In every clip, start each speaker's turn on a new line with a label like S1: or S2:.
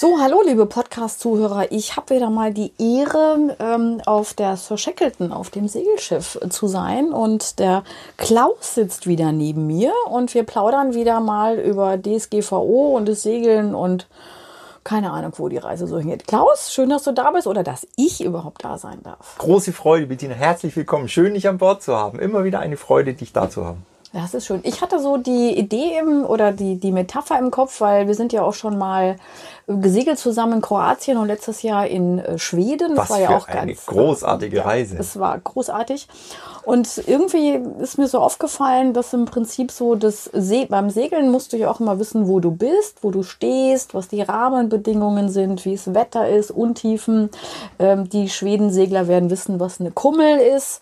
S1: So, hallo liebe Podcast-Zuhörer. Ich habe wieder mal die Ehre, ähm, auf der Sir Shackleton, auf dem Segelschiff zu sein. Und der Klaus sitzt wieder neben mir und wir plaudern wieder mal über DSGVO und das Segeln und keine Ahnung, wo die Reise so hingeht. Klaus, schön, dass du da bist oder dass ich überhaupt da sein darf.
S2: Große Freude, Bettina. Herzlich willkommen. Schön, dich an Bord zu haben. Immer wieder eine Freude, dich da zu haben.
S1: Das ist schön. Ich hatte so die Idee im, oder die, die Metapher im Kopf, weil wir sind ja auch schon mal gesegelt zusammen in Kroatien und letztes Jahr in äh, Schweden.
S2: Das Was war ja auch eine ganz großartige ja, Reise.
S1: Es war großartig. Und irgendwie ist mir so aufgefallen, dass im Prinzip so das Se beim Segeln musst du ja auch immer wissen, wo du bist, wo du stehst, was die Rahmenbedingungen sind, wie es Wetter ist, Untiefen. Ähm, die Schwedensegler werden wissen, was eine Kummel ist.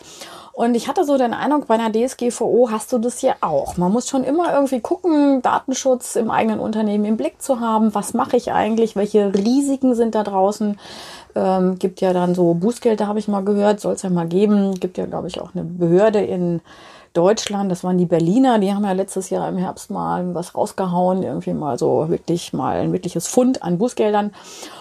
S1: Und ich hatte so den Eindruck, bei einer DSGVO hast du das hier auch. Man muss schon immer irgendwie gucken, Datenschutz im eigenen Unternehmen im Blick zu haben. Was mache ich eigentlich? Welche Risiken sind da draußen? Ähm, gibt ja dann so Bußgelder, habe ich mal gehört, soll es ja mal geben. Gibt ja, glaube ich, auch eine Behörde in Deutschland, das waren die Berliner, die haben ja letztes Jahr im Herbst mal was rausgehauen, irgendwie mal so wirklich mal ein wirkliches Fund an Bußgeldern.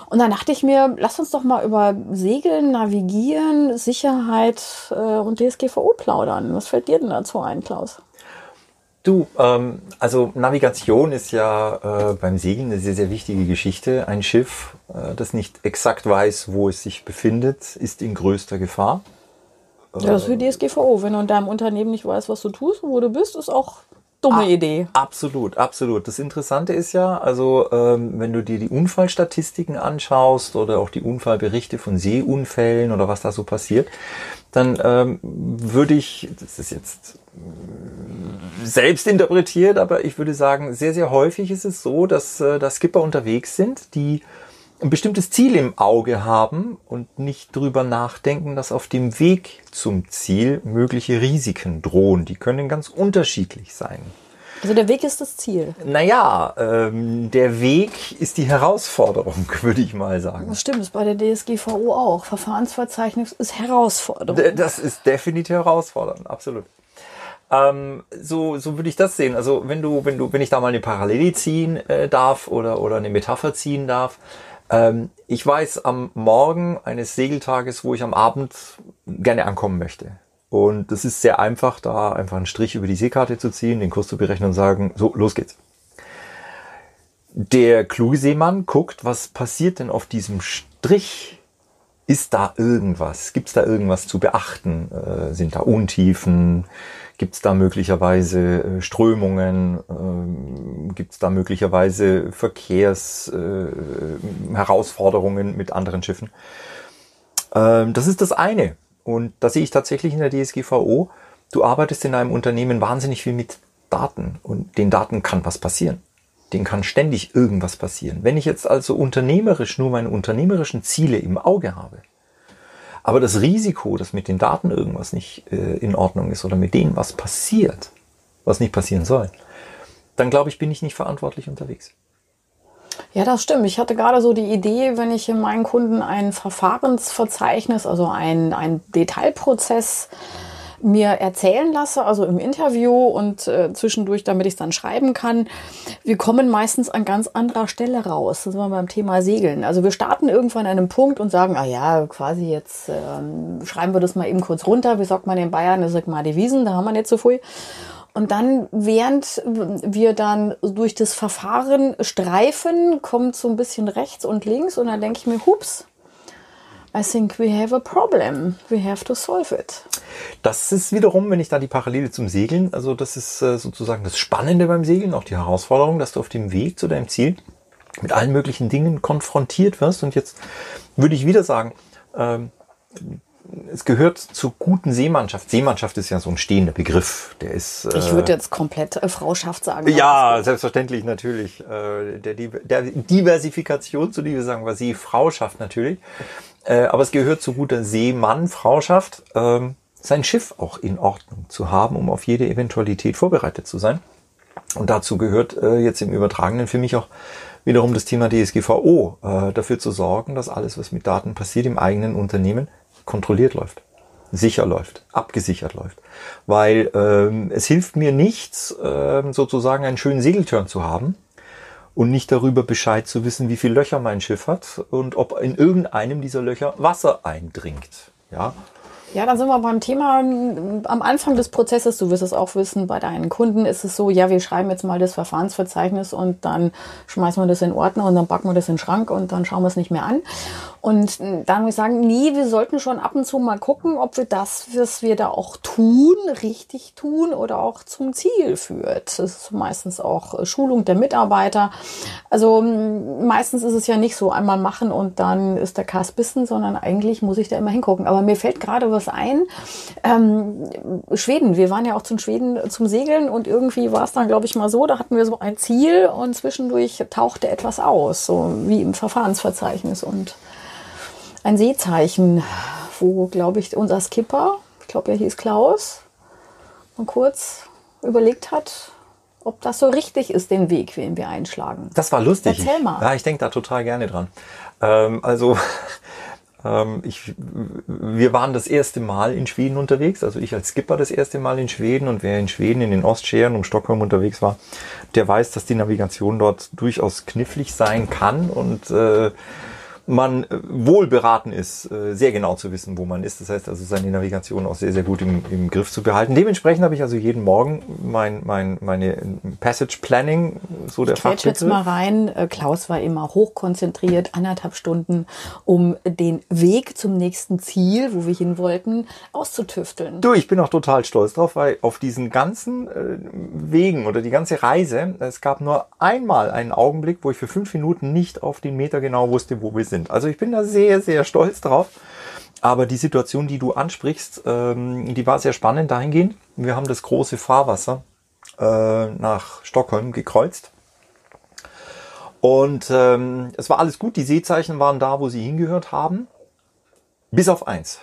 S1: Und dann dachte ich mir, lass uns doch mal über Segeln, Navigieren, Sicherheit äh, und DSGVO plaudern. Was fällt dir denn dazu ein, Klaus?
S2: Du, ähm, also Navigation ist ja äh, beim Segeln eine sehr, sehr wichtige Geschichte. Ein Schiff, äh, das nicht exakt weiß, wo es sich befindet, ist in größter Gefahr.
S1: Ja, das ist wie DSGVO. Wenn du in deinem Unternehmen nicht weißt, was du tust und wo du bist, ist auch dumme ah, Idee.
S2: Absolut, absolut. Das Interessante ist ja, also ähm, wenn du dir die Unfallstatistiken anschaust oder auch die Unfallberichte von Seeunfällen oder was da so passiert, dann ähm, würde ich, das ist jetzt selbst interpretiert, aber ich würde sagen, sehr, sehr häufig ist es so, dass, äh, dass Skipper unterwegs sind, die ein bestimmtes Ziel im Auge haben und nicht drüber nachdenken, dass auf dem Weg zum Ziel mögliche Risiken drohen. Die können ganz unterschiedlich sein.
S1: Also der Weg ist das Ziel.
S2: Naja, ähm, der Weg ist die Herausforderung, würde ich mal sagen.
S1: Das stimmt, das ist bei der DSGVO auch. Verfahrensverzeichnis ist Herausforderung.
S2: Das ist definitiv herausfordernd, absolut. Ähm, so, so würde ich das sehen. Also wenn du, wenn du, wenn ich da mal eine Parallele ziehen äh, darf oder, oder eine Metapher ziehen darf, ähm, ich weiß am Morgen eines Segeltages, wo ich am Abend gerne ankommen möchte. Und das ist sehr einfach, da einfach einen Strich über die Seekarte zu ziehen, den Kurs zu berechnen und sagen, so, los geht's. Der kluge Seemann guckt, was passiert denn auf diesem Strich? Ist da irgendwas? Gibt es da irgendwas zu beachten? Äh, sind da Untiefen? Gibt es da möglicherweise äh, Strömungen? Ähm, Gibt es da möglicherweise Verkehrsherausforderungen äh, mit anderen Schiffen? Ähm, das ist das eine. Und da sehe ich tatsächlich in der DSGVO, du arbeitest in einem Unternehmen wahnsinnig viel mit Daten und den Daten kann was passieren. Den kann ständig irgendwas passieren. Wenn ich jetzt also unternehmerisch nur meine unternehmerischen Ziele im Auge habe, aber das Risiko, dass mit den Daten irgendwas nicht äh, in Ordnung ist oder mit denen was passiert, was nicht passieren soll, dann glaube ich, bin ich nicht verantwortlich unterwegs.
S1: Ja, das stimmt. Ich hatte gerade so die Idee, wenn ich meinen Kunden ein Verfahrensverzeichnis, also ein, ein Detailprozess mir erzählen lasse, also im Interview und äh, zwischendurch, damit ich es dann schreiben kann. Wir kommen meistens an ganz anderer Stelle raus. Das wir beim Thema Segeln. Also wir starten irgendwann an einem Punkt und sagen, ah ja, quasi jetzt ähm, schreiben wir das mal eben kurz runter. Wie sagt man in Bayern? Das sagt mal Devisen, da haben wir nicht so viel. Und dann, während wir dann durch das Verfahren streifen, kommt so ein bisschen rechts und links und dann denke ich mir, hups, I think we have a problem. We have to solve it.
S2: Das ist wiederum, wenn ich da die Parallele zum Segeln, also das ist äh, sozusagen das Spannende beim Segeln, auch die Herausforderung, dass du auf dem Weg zu deinem Ziel mit allen möglichen Dingen konfrontiert wirst. Und jetzt würde ich wieder sagen, ähm, es gehört zur guten Seemannschaft. Seemannschaft ist ja so ein stehender Begriff. Der ist.
S1: Äh, ich würde jetzt komplett äh, Frauschaft sagen.
S2: Ja, selbstverständlich natürlich. Äh, der, der Diversifikation, zu die wir sagen wir Seefrauschaft natürlich. Äh, aber es gehört zu guter Seemann-Frauschaft, ähm, sein Schiff auch in Ordnung zu haben, um auf jede Eventualität vorbereitet zu sein. Und dazu gehört äh, jetzt im Übertragenen für mich auch wiederum das Thema DSGVO, äh, dafür zu sorgen, dass alles, was mit Daten passiert im eigenen Unternehmen, kontrolliert läuft, sicher läuft, abgesichert läuft. Weil ähm, es hilft mir nichts, ähm, sozusagen einen schönen Segeltörn zu haben und nicht darüber Bescheid zu wissen, wie viele Löcher mein Schiff hat und ob in irgendeinem dieser Löcher Wasser eindringt. Ja,
S1: ja, dann sind wir beim Thema am Anfang des Prozesses. Du wirst es auch wissen, bei deinen Kunden ist es so, ja, wir schreiben jetzt mal das Verfahrensverzeichnis und dann schmeißen wir das in Ordner und dann packen wir das in den Schrank und dann schauen wir es nicht mehr an. Und dann muss ich sagen, nee, wir sollten schon ab und zu mal gucken, ob wir das, was wir da auch tun, richtig tun oder auch zum Ziel führt. Das ist meistens auch Schulung der Mitarbeiter. Also meistens ist es ja nicht so einmal machen und dann ist der Kass bissen, sondern eigentlich muss ich da immer hingucken. Aber mir fällt gerade was ein. Ähm, Schweden, wir waren ja auch zum Schweden zum Segeln und irgendwie war es dann, glaube ich, mal so, da hatten wir so ein Ziel und zwischendurch tauchte etwas aus, so wie im Verfahrensverzeichnis und ein Seezeichen, wo, glaube ich, unser Skipper, ich glaube, er hieß Klaus, mal kurz überlegt hat, ob das so richtig ist, den Weg, den wir einschlagen.
S2: Das war lustig.
S1: Erzähl mal.
S2: Ja, ich denke da total gerne dran. Ähm, also ich, wir waren das erste Mal in Schweden unterwegs, also ich als Skipper das erste Mal in Schweden. Und wer in Schweden in den Ostscheren um Stockholm unterwegs war, der weiß, dass die Navigation dort durchaus knifflig sein kann. Und äh, man äh, wohl beraten ist, äh, sehr genau zu wissen, wo man ist. Das heißt also, seine Navigation auch sehr, sehr gut im, im Griff zu behalten. Dementsprechend habe ich also jeden Morgen mein, mein, meine Passage Planning, so der
S1: ich jetzt mal rein. Äh, Klaus war immer hochkonzentriert, anderthalb Stunden, um den Weg zum nächsten Ziel, wo wir hin wollten, auszutüfteln.
S2: Du, ich bin auch total stolz drauf, weil auf diesen ganzen Wegen oder die ganze Reise, es gab nur einmal einen Augenblick, wo ich für fünf Minuten nicht auf den Meter genau wusste, wo wir sind sind. Also ich bin da sehr, sehr stolz drauf. Aber die Situation, die du ansprichst, ähm, die war sehr spannend dahingehend. Wir haben das große Fahrwasser äh, nach Stockholm gekreuzt. Und ähm, es war alles gut, die Seezeichen waren da, wo sie hingehört haben. Bis auf eins.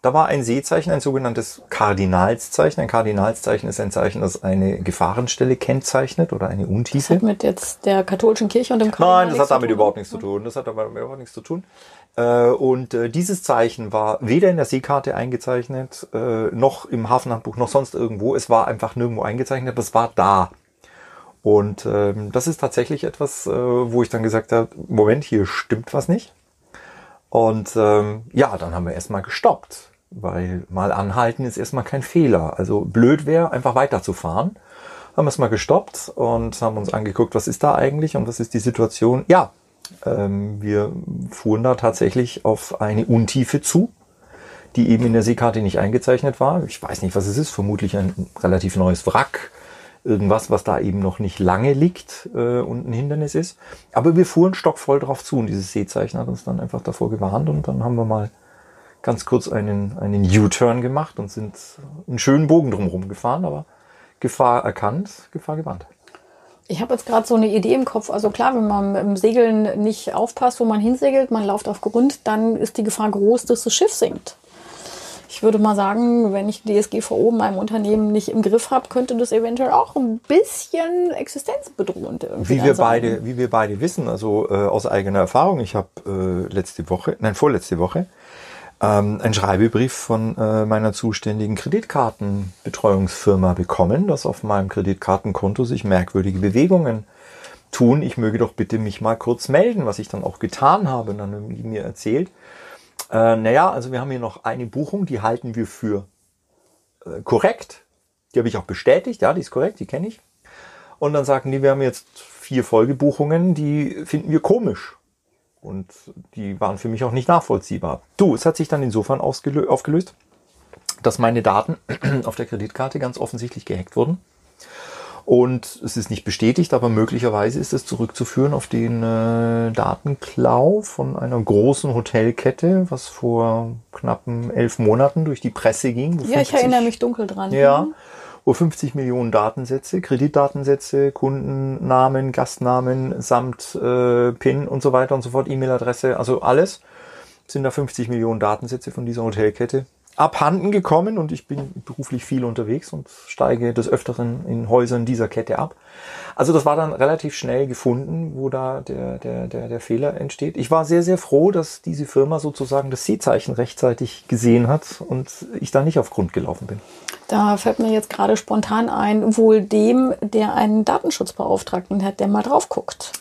S2: Da war ein Seezeichen, ein sogenanntes Kardinalszeichen. Ein Kardinalszeichen ist ein Zeichen, das eine Gefahrenstelle kennzeichnet oder eine Untiefe.
S1: Das hat mit jetzt der katholischen Kirche und dem
S2: Kardinal Nein, das hat damit überhaupt nichts zu tun. Das hat damit überhaupt nichts zu tun. Äh, und äh, dieses Zeichen war weder in der Seekarte eingezeichnet, äh, noch im Hafenhandbuch, noch sonst irgendwo. Es war einfach nirgendwo eingezeichnet, aber es war da. Und ähm, das ist tatsächlich etwas, wo ich dann gesagt habe, Moment, hier stimmt was nicht. Und ähm, ja, dann haben wir erstmal gestoppt, weil mal anhalten ist erstmal kein Fehler. Also blöd wäre, einfach weiterzufahren. Haben wir es mal gestoppt und haben uns angeguckt, was ist da eigentlich und was ist die Situation. Ja, ähm, wir fuhren da tatsächlich auf eine Untiefe zu, die eben in der Seekarte nicht eingezeichnet war. Ich weiß nicht, was es ist, vermutlich ein relativ neues Wrack irgendwas, was da eben noch nicht lange liegt äh, und ein Hindernis ist. Aber wir fuhren stockvoll drauf zu und dieses Seezeichen hat uns dann einfach davor gewarnt und dann haben wir mal ganz kurz einen, einen U-Turn gemacht und sind einen schönen Bogen drumherum gefahren, aber Gefahr erkannt, Gefahr gewarnt.
S1: Ich habe jetzt gerade so eine Idee im Kopf. Also klar, wenn man im Segeln nicht aufpasst, wo man hinsegelt, man läuft auf Grund, dann ist die Gefahr groß, dass das Schiff sinkt. Ich würde mal sagen, wenn ich die DSGVO in meinem Unternehmen nicht im Griff habe, könnte das eventuell auch ein bisschen existenzbedrohend irgendwie
S2: wie wir sein. beide, Wie wir beide wissen, also äh, aus eigener Erfahrung, ich habe äh, letzte Woche, nein, vorletzte Woche, ähm, einen Schreibebrief von äh, meiner zuständigen Kreditkartenbetreuungsfirma bekommen, dass auf meinem Kreditkartenkonto sich merkwürdige Bewegungen tun. Ich möge doch bitte mich mal kurz melden, was ich dann auch getan habe. Und dann haben die mir erzählt, äh, naja, also wir haben hier noch eine Buchung, die halten wir für äh, korrekt. Die habe ich auch bestätigt, ja, die ist korrekt, die kenne ich. Und dann sagten die, wir haben jetzt vier Folgebuchungen, die finden wir komisch. Und die waren für mich auch nicht nachvollziehbar. Du, es hat sich dann insofern aufgelöst, dass meine Daten auf der Kreditkarte ganz offensichtlich gehackt wurden. Und es ist nicht bestätigt, aber möglicherweise ist es zurückzuführen auf den äh, Datenklau von einer großen Hotelkette, was vor knappen elf Monaten durch die Presse ging.
S1: Ja, 50, ich erinnere mich dunkel dran.
S2: Ja, mhm. wo 50 Millionen Datensätze, Kreditdatensätze, Kundennamen, Gastnamen samt äh, PIN und so weiter und so fort, E-Mail-Adresse, also alles, sind da 50 Millionen Datensätze von dieser Hotelkette abhanden gekommen und ich bin beruflich viel unterwegs und steige des Öfteren in Häusern dieser Kette ab. Also das war dann relativ schnell gefunden, wo da der, der, der, der Fehler entsteht. Ich war sehr, sehr froh, dass diese Firma sozusagen das Seezeichen rechtzeitig gesehen hat und ich da nicht auf Grund gelaufen bin.
S1: Da fällt mir jetzt gerade spontan ein, wohl dem, der einen Datenschutzbeauftragten hat, der mal drauf guckt.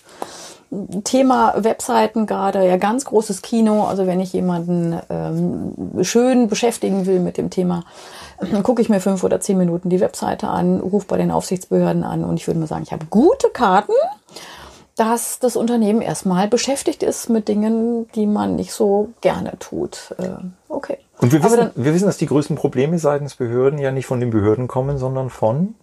S1: Thema Webseiten gerade, ja ganz großes Kino. Also wenn ich jemanden ähm, schön beschäftigen will mit dem Thema, dann gucke ich mir fünf oder zehn Minuten die Webseite an, rufe bei den Aufsichtsbehörden an und ich würde mal sagen, ich habe gute Karten, dass das Unternehmen erstmal beschäftigt ist mit Dingen, die man nicht so gerne tut. Äh, okay.
S2: Und wir wissen, wir wissen, dass die größten Probleme seitens Behörden ja nicht von den Behörden kommen, sondern von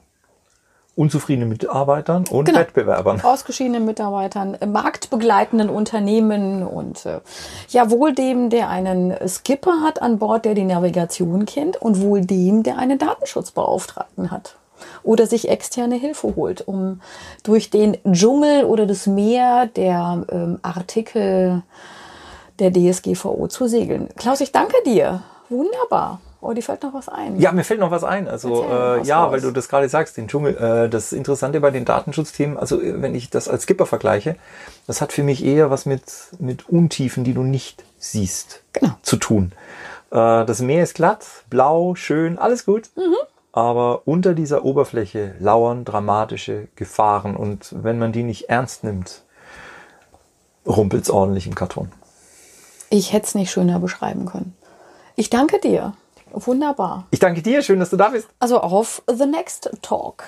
S2: unzufriedenen Mitarbeitern und genau. Wettbewerbern.
S1: Ausgeschiedenen Mitarbeitern, äh, marktbegleitenden Unternehmen und äh, ja wohl dem, der einen Skipper hat an Bord, der die Navigation kennt und wohl dem, der einen Datenschutzbeauftragten hat oder sich externe Hilfe holt, um durch den Dschungel oder das Meer der ähm, Artikel der DSGVO zu segeln. Klaus, ich danke dir. Wunderbar. Oh, die fällt noch was ein.
S2: Ja, mir fällt noch was ein. Also äh, ja, raus. weil du das gerade sagst, den Dschungel. Äh, das Interessante bei den Datenschutzthemen, also äh, wenn ich das als Skipper vergleiche, das hat für mich eher was mit mit Untiefen, die du nicht siehst, genau. zu tun. Äh, das Meer ist glatt, blau, schön, alles gut. Mhm. Aber unter dieser Oberfläche lauern dramatische Gefahren und wenn man die nicht ernst nimmt, rumpelt's ordentlich im Karton.
S1: Ich hätte es nicht schöner beschreiben können. Ich danke dir. Wunderbar.
S2: Ich danke dir, schön, dass du da bist.
S1: Also auf The Next Talk.